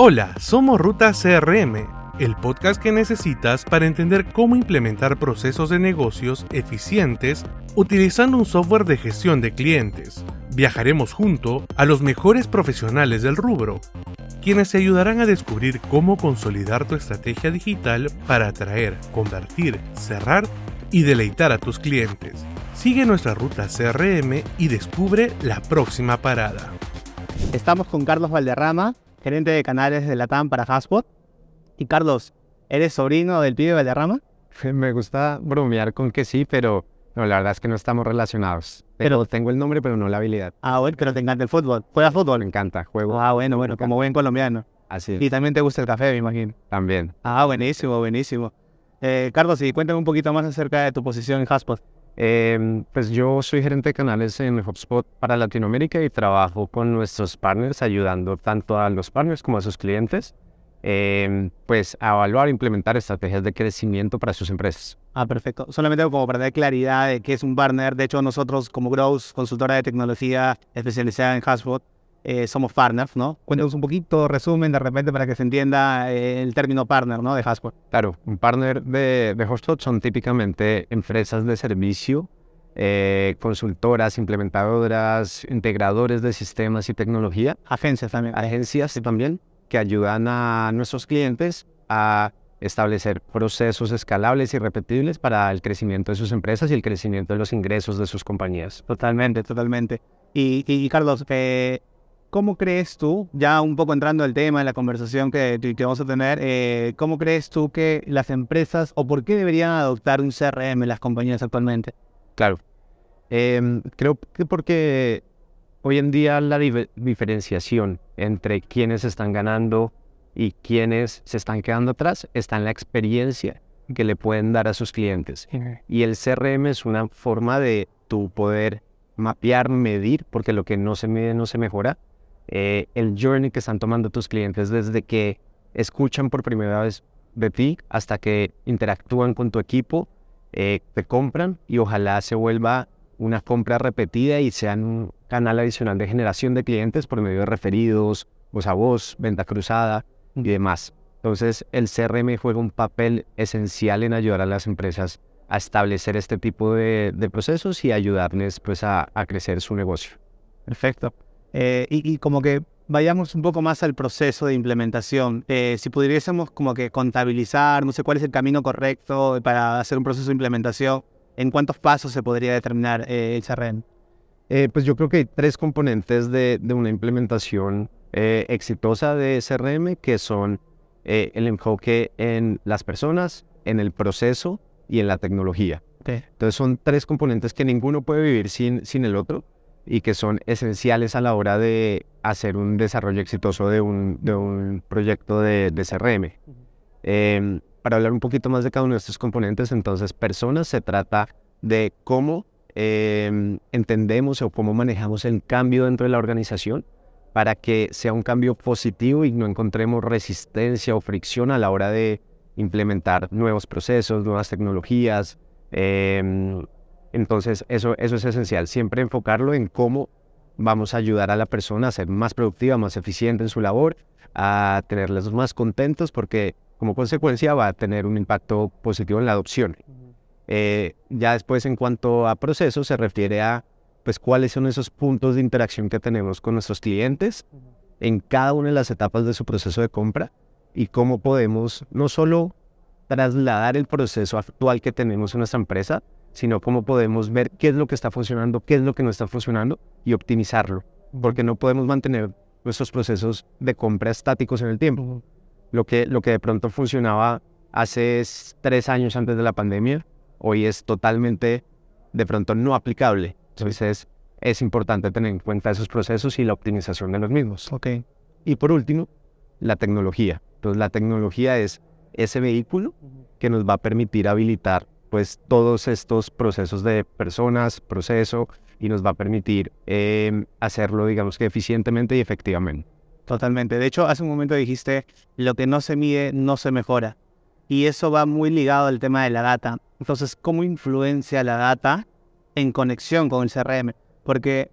Hola, somos Ruta CRM, el podcast que necesitas para entender cómo implementar procesos de negocios eficientes utilizando un software de gestión de clientes. Viajaremos junto a los mejores profesionales del rubro, quienes te ayudarán a descubrir cómo consolidar tu estrategia digital para atraer, convertir, cerrar y deleitar a tus clientes. Sigue nuestra ruta CRM y descubre la próxima parada. Estamos con Carlos Valderrama, gerente de canales de Latam para Haspot. Y Carlos, ¿eres sobrino del pibe Valderrama? Me gusta bromear con que sí, pero no, la verdad es que no estamos relacionados. Pero tengo el nombre, pero no la habilidad. Ah, bueno, pero te encanta el fútbol. ¿Juegas fútbol? Me encanta, juego. Ah, bueno, bueno, como buen colombiano. Así es. Y también te gusta el café, me imagino. También. Ah, buenísimo, buenísimo. Eh, Carlos, y cuéntame un poquito más acerca de tu posición en Haspot. Eh, pues yo soy gerente de canales en HubSpot para Latinoamérica y trabajo con nuestros partners, ayudando tanto a los partners como a sus clientes, eh, pues a evaluar e implementar estrategias de crecimiento para sus empresas. Ah, perfecto. Solamente como para dar claridad de qué es un partner. De hecho, nosotros como Growth, consultora de tecnología especializada en HubSpot, eh, somos partners, ¿no? Cuéntanos un poquito, resumen de repente para que se entienda eh, el término partner, ¿no? De HubSpot. Claro, un partner de, de HubSpot son típicamente empresas de servicio, eh, consultoras, implementadoras, integradores de sistemas y tecnología. Agencias también. Agencias también que ayudan a nuestros clientes a establecer procesos escalables y repetibles para el crecimiento de sus empresas y el crecimiento de los ingresos de sus compañías. Totalmente, totalmente. Y, y Carlos, eh, ¿Cómo crees tú, ya un poco entrando al tema, en la conversación que, que vamos a tener, eh, cómo crees tú que las empresas o por qué deberían adoptar un CRM las compañías actualmente? Claro. Eh, creo que porque hoy en día la diferenciación entre quienes están ganando y quienes se están quedando atrás está en la experiencia que le pueden dar a sus clientes. Y el CRM es una forma de tu poder mapear, medir, porque lo que no se mide no se mejora, eh, el journey que están tomando tus clientes desde que escuchan por primera vez de ti hasta que interactúan con tu equipo, eh, te compran y ojalá se vuelva una compra repetida y sean un canal adicional de generación de clientes por medio de referidos, voz a voz, venta cruzada y demás. Entonces el CRM juega un papel esencial en ayudar a las empresas a establecer este tipo de, procesos y ayudarles pues, a crecer su negocio. Perfecto. Eh, y, como que vayamos un poco más al proceso de implementación. Eh, si pudiésemos como que contabilizar, no sé cuál es el camino correcto para hacer un proceso de implementación, ¿en cuántos pasos se podría determinar eh, el CRM? pues yo creo que hay tres componentes de, una implementación exitosa de CRM que son el enfoque en las personas, en el proceso y en la tecnología. Entonces son tres componentes que ninguno puede vivir sin, sin el otro y que son esenciales a la hora de hacer un desarrollo exitoso de un, de un proyecto de, de CRM. Em, para hablar un poquito más de cada uno de estos componentes, entonces, personas se trata de cómo em, entendemos o cómo manejamos el cambio dentro de la organización para que sea un cambio positivo y no encontremos resistencia o fricción a la hora de implementar nuevos procesos, nuevas tecnologías, eh, entonces, eso, eso es esencial, siempre enfocarlo en cómo vamos a ayudar a la persona a ser más productiva, más eficiente en su labor, a tenerlos más contentos, porque como consecuencia va a tener un impacto positivo en la adopción. Eh, ya después, en cuanto a procesos, se refiere a pues cuáles son esos puntos de interacción que tenemos con nuestros clientes en cada una de las etapas de su proceso de compra y cómo podemos no solo trasladar el proceso actual que tenemos en nuestra empresa, sino cómo podemos ver qué es lo que está funcionando, qué es lo que no está funcionando y optimizarlo, porque no podemos mantener nuestros procesos de compra estáticos en el tiempo. Lo que, lo que de pronto funcionaba hace tres años antes de la pandemia, hoy es totalmente de pronto no aplicable. Entonces es importante tener en cuenta esos procesos y la optimización de los mismos. Okay. Y por último, la tecnología. Entonces la tecnología es ese vehículo que nos va a permitir habilitar pues todos estos procesos de personas, proceso, y nos va a permitir em, hacerlo, digamos que eficientemente y efectivamente. Totalmente. De hecho, hace un momento dijiste, lo que no se mide no se mejora. Y eso va muy ligado al tema de la data. Entonces, ¿cómo influencia la data en conexión con el CRM? Porque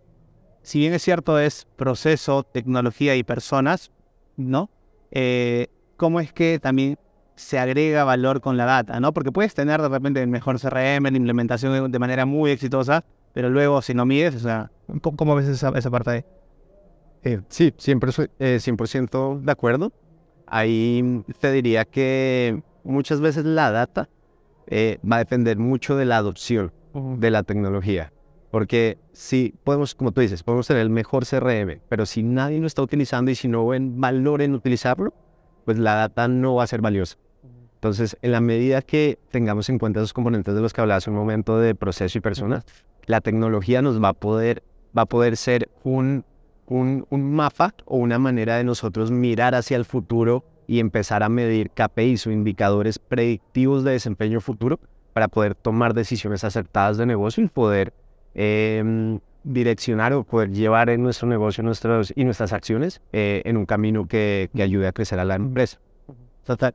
si bien es cierto es proceso, tecnología y personas, ¿no? eh, cómo es que también se agrega valor con la data, ¿no? Porque puedes tener de repente el mejor CRM, la implementación de manera muy exitosa, pero luego si no mides, o sea, ¿cómo, ves esa, esa parte ahí? Eh, sí, siempre soy 100% de acuerdo. Ahí te diría que muchas veces la data eh, va a depender mucho de la adopción de la tecnología. Porque si podemos, como tú dices, podemos tener el mejor CRM, pero si nadie lo está utilizando y si no ven valor en utilizarlo, pues la data no va a ser valiosa. Entonces, en la medida que tengamos en cuenta esos componentes de los que hablabas un momento de proceso y personas, la tecnología nos va a poder, va a poder ser un, un, un mapa o una manera de nosotros mirar hacia el futuro y empezar a medir KPIs o indicadores predictivos de desempeño futuro para poder tomar decisiones acertadas de negocio y poder Em, direccionar o poder llevar en nuestro negocio nuestros, y nuestras acciones eh, en un camino que, que, ayude a crecer a la empresa. Total.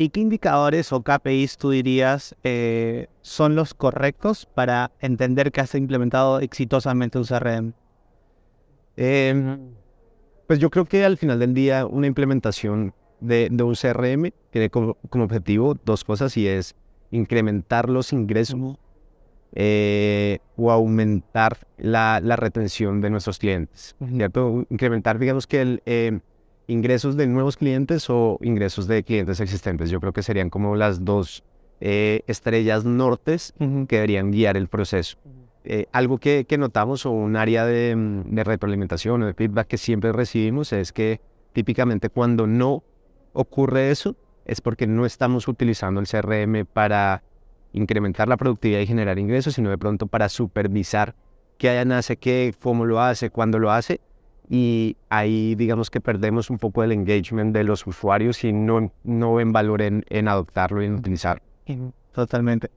¿Y qué indicadores o KPIs tú dirías eh, son los correctos para entender que has implementado exitosamente un CRM? Em, pues yo creo que al final del día una implementación de, de un CRM tiene como, como, objetivo dos cosas y es incrementar los ingresos eh, o aumentar la, retención de nuestros clientes, ¿cierto? Incrementar, digamos que el eh, ingresos de nuevos clientes o ingresos de clientes existentes. Yo creo que serían como las dos eh, estrellas nortes que deberían guiar el proceso. algo que, notamos o un área de, mm, de retroalimentación o de feedback que siempre recibimos es que típicamente cuando no ocurre eso es porque no estamos utilizando el CRM para incrementar la productividad y generar ingresos, sino de pronto para supervisar qué hace qué, cómo lo hace, cuándo lo hace. Y ahí digamos que perdemos un poco el engagement de los usuarios y no, no ven valor en, en adoptarlo y en utilizarlo. Totalmente.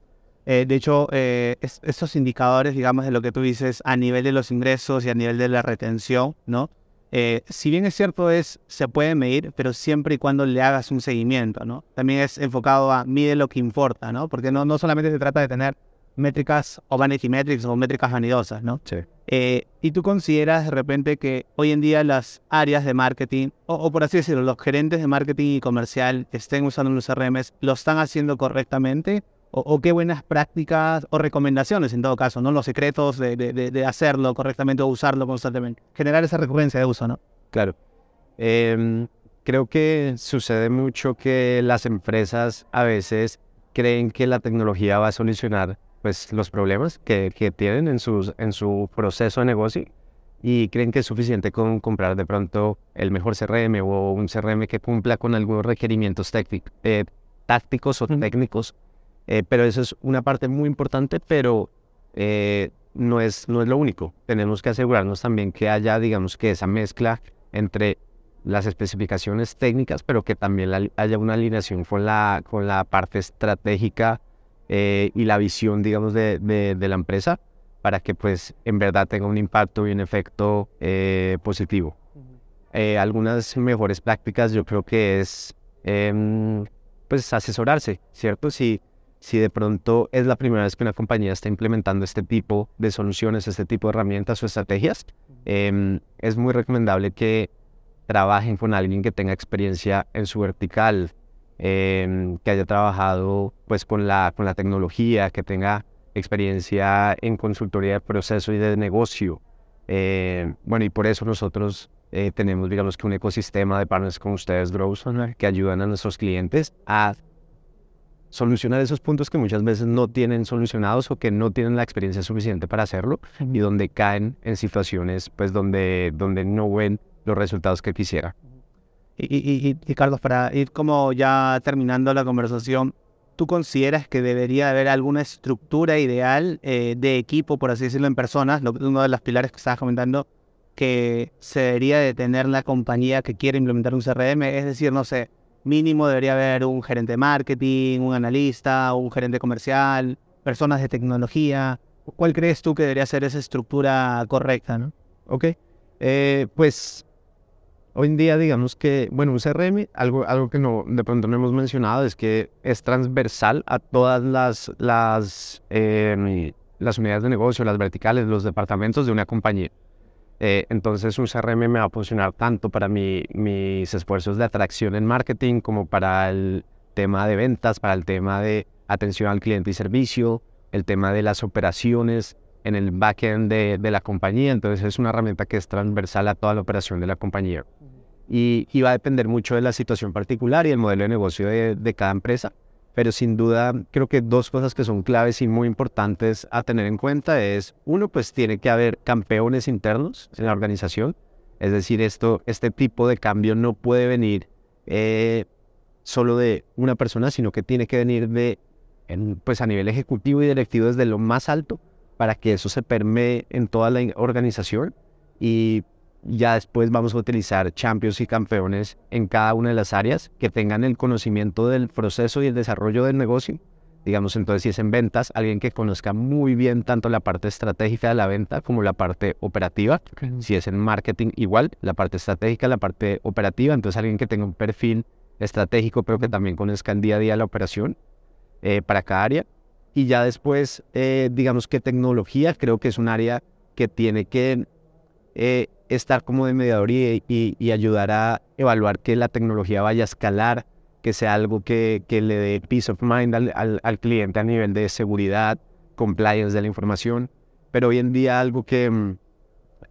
Eh, de hecho, eh, esos indicadores, digamos, de lo que tú dices a nivel de los ingresos y a nivel de la retención, ¿no? Eh, si bien es cierto, es, se puede medir, pero siempre y cuando le hagas un seguimiento, ¿no? También es enfocado a mide lo que importa, ¿no? Porque no, no solamente se trata de tener métricas o vanity metrics o métricas vanidosas, ¿no? Sí. Eh, y tú consideras de repente que hoy en día las áreas de marketing, o, por así decirlo, los gerentes de marketing y comercial estén usando los CRMs, ¿lo están haciendo correctamente? o, qué buenas prácticas o recomendaciones en todo caso, ¿no? Los secretos de, de, hacerlo correctamente o usarlo constantemente. Generar esa recurrencia de uso, ¿no? Claro. Em, creo que sucede mucho que las empresas a veces creen que la tecnología va a solucionar pues, los problemas que, que tienen en, sus, en su proceso de negocio y creen que es suficiente con comprar de pronto el mejor CRM o un CRM que cumpla con algunos requerimientos eh, tácticos o técnicos eh, pero eso es una parte muy importante, pero eh, no, es, no es lo único. Tenemos que asegurarnos también que haya, digamos, que esa mezcla entre las especificaciones técnicas, pero que también haya una alineación con la, con la parte estratégica eh, y la visión, digamos, de, de, la empresa para que, pues, en verdad tenga un impacto y un efecto positivo. algunas mejores prácticas yo creo que es, em, pues, asesorarse, ¿cierto? Si si de pronto es la primera vez que una compañía está implementando este tipo de soluciones, este tipo de herramientas o estrategias, em, es muy recomendable que trabajen con alguien que tenga experiencia en su vertical, em, que haya trabajado pues con la, con la tecnología, que tenga experiencia en consultoría de proceso y de negocio. Em, bueno, y por eso nosotros eh, tenemos, digamos que un ecosistema de partners con ustedes, Drows, que ayudan a nuestros clientes a solucionar esos puntos que muchas veces no tienen solucionados o que no tienen la experiencia suficiente para hacerlo y donde caen en situaciones pues donde, donde no ven los resultados que quisiera. Y, Carlos, para ir como ya terminando la conversación, ¿tú consideras que debería haber alguna estructura ideal eh, de equipo, por así decirlo, en personas? uno de los pilares que estabas comentando, que debería de tener la compañía que quiere implementar un CRM, es decir, no sé, mínimo debería haber un gerente de marketing, un analista, un gerente comercial, personas de tecnología. ¿Cuál crees tú que debería ser esa estructura correcta? ¿no? Ok, eh, pues hoy en día digamos que, bueno, un CRM, algo, algo que no, de pronto no hemos mencionado es que es transversal a todas las, las, eh, las unidades de negocio, las verticales, los departamentos de una compañía. Eh, entonces un CRM me va a funcionar tanto para mi, mis esfuerzos de atracción en marketing como para el tema de ventas, para el tema de atención al cliente y servicio, el tema de las operaciones en el backend de, de la compañía. Entonces es una herramienta que es transversal a toda la operación de la compañía. Y, y va a depender mucho de la situación particular y el modelo de negocio de, de cada empresa. Pero sin duda, creo que dos cosas que son claves y muy importantes a tener en cuenta es, uno, pues tiene que haber campeones internos en la organización. Es decir, esto, este tipo de cambio no puede venir eh, solo de una persona, sino que tiene que venir de, en, pues a nivel ejecutivo y directivo desde lo más alto para que eso se permee en toda la organización y ya después vamos a utilizar champions y campeones en cada una de las áreas que tengan el conocimiento del proceso y el desarrollo del negocio. Digamos, entonces, si es en ventas, alguien que conozca muy bien tanto la parte estratégica de la venta como la parte operativa. Si es en marketing, igual, la parte estratégica, la parte operativa. Entonces, alguien que tenga un perfil estratégico, pero que también conozca en día a día la operación eh, para cada área. Y ya después, eh, digamos que tecnología, creo que es un área que tiene que eh, estar como de mediador y, ayudar a evaluar que la tecnología vaya a escalar, que sea algo que, le dé peace of mind al, cliente a nivel de seguridad, compliance de la información. Pero hoy en día algo que mm,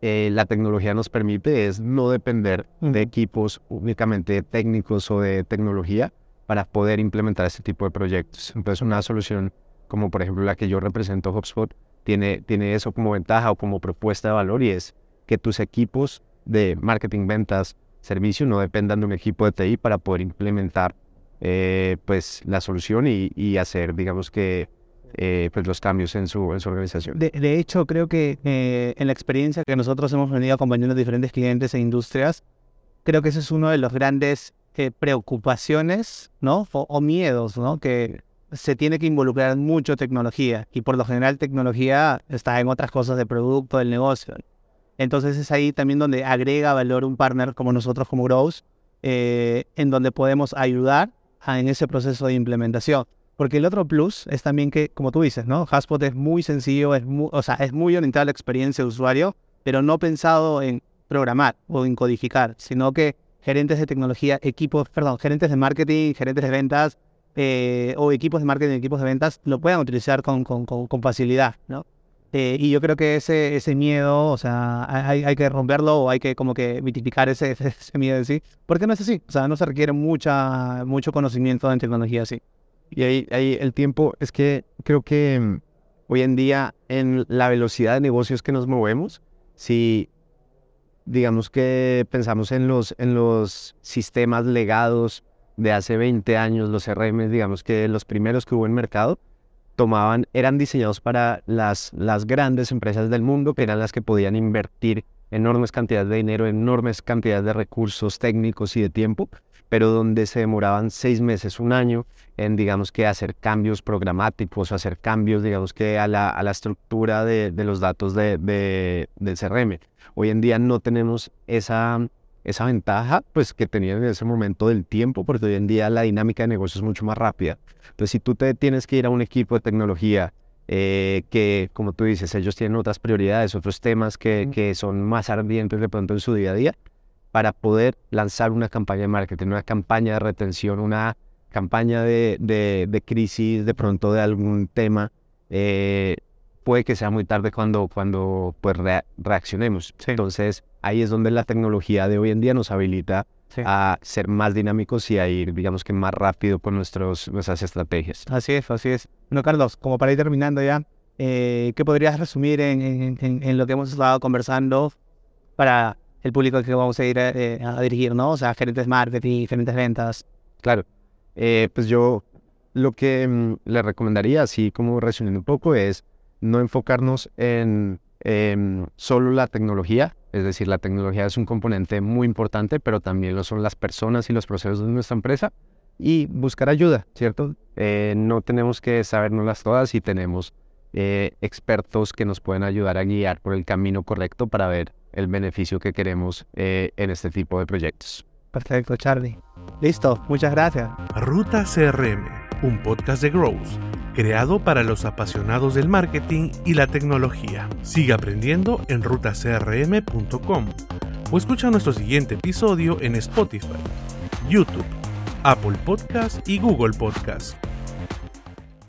eh, la tecnología nos permite es no depender de equipos únicamente técnicos o de tecnología para poder implementar este tipo de proyectos. Entonces una solución como por ejemplo la que yo represento, HubSpot, tiene, tiene eso como ventaja o como propuesta de valor y es que tus equipos de marketing, ventas, servicio no dependan de un equipo de TI para poder implementar eh, pues la solución y, hacer, digamos que, eh, pues los cambios en su, en su organización. De, hecho, creo que eh, en la experiencia que nosotros hemos venido acompañando a diferentes clientes e industrias, creo que ese es uno de los grandes preocupaciones, ¿no? O, o, miedos, ¿no? Que se tiene que involucrar mucho tecnología y por lo general tecnología está en otras cosas de producto, del negocio. Entonces es ahí también donde agrega valor un partner como nosotros, como Grows, eh, en donde podemos ayudar en ese proceso de implementación. Porque el otro plus es también que, como tú dices, ¿no? Haspot es muy sencillo, es muy, o sea, es muy orientado a la experiencia de usuario, pero no pensado en programar o en codificar, sino que gerentes de tecnología, equipos, perdón, gerentes de marketing, gerentes de ventas eh, o equipos de marketing, equipos de ventas lo puedan utilizar con, con, con facilidad, ¿no? Eh, y yo creo que ese, ese miedo, o sea, hay, hay, que romperlo o hay que como que mitificar ese, ese miedo en sí, porque no es así, o sea, no se requiere mucha, mucho conocimiento en tecnología así. Y ahí, ahí el tiempo, es que creo que mm, hoy en día en la velocidad de negocios que nos movemos, si digamos que pensamos en los, en los sistemas legados de hace 20 años, los CRM, digamos que los primeros que hubo en mercado, tomaban, eran diseñados para las, las grandes empresas del mundo, que eran las que podían invertir enormes cantidades de dinero, enormes cantidades de recursos técnicos y de tiempo, pero donde se demoraban seis meses, un año, en, digamos que, hacer cambios programáticos, hacer cambios, digamos que, a la, a la estructura de, de los datos de, de, del CRM. Hoy en día no tenemos esa, esa ventaja pues que tenían en ese momento del tiempo, porque hoy en día la dinámica de negocio es mucho más rápida. Entonces, si tú te tienes que ir a un equipo de tecnología eh, que, como tú dices, ellos tienen otras prioridades, otros temas que, que, son más ardientes de pronto en su día a día, para poder lanzar una campaña de marketing, una campaña de retención, una campaña de, de, de crisis de pronto de algún tema, eh, puede que sea muy tarde cuando, cuando pues, reaccionemos. Entonces, ahí es donde la tecnología de hoy en día nos habilita a ser más dinámicos y a ir, digamos que más rápido con nuestros, nuestras estrategias. Así es, así es. Bueno, Carlos, como para ir terminando ya, eh, ¿qué podrías resumir en, en, lo que hemos estado conversando para el público que vamos a ir eh, a dirigir, ¿no? O sea, gerentes marketing, gerentes ventas. Claro. Eh, pues yo lo que mm, le recomendaría, así como resumiendo un poco, es no enfocarnos en solo la tecnología, es decir, la tecnología es un componente muy importante, pero también lo son las personas y los procesos de nuestra empresa y buscar ayuda, ¿cierto? Eh, no tenemos que sabernoslas todas y tenemos eh, expertos que nos pueden ayudar a guiar por el camino correcto para ver el beneficio que queremos eh, en este tipo de proyectos. Perfecto, Charlie. Listo, muchas gracias. Ruta CRM, un podcast de Growth creado para los apasionados del marketing y la tecnología. Sigue aprendiendo en rutacrm.com o escucha nuestro siguiente episodio en Spotify, YouTube, Apple Podcast y Google Podcast.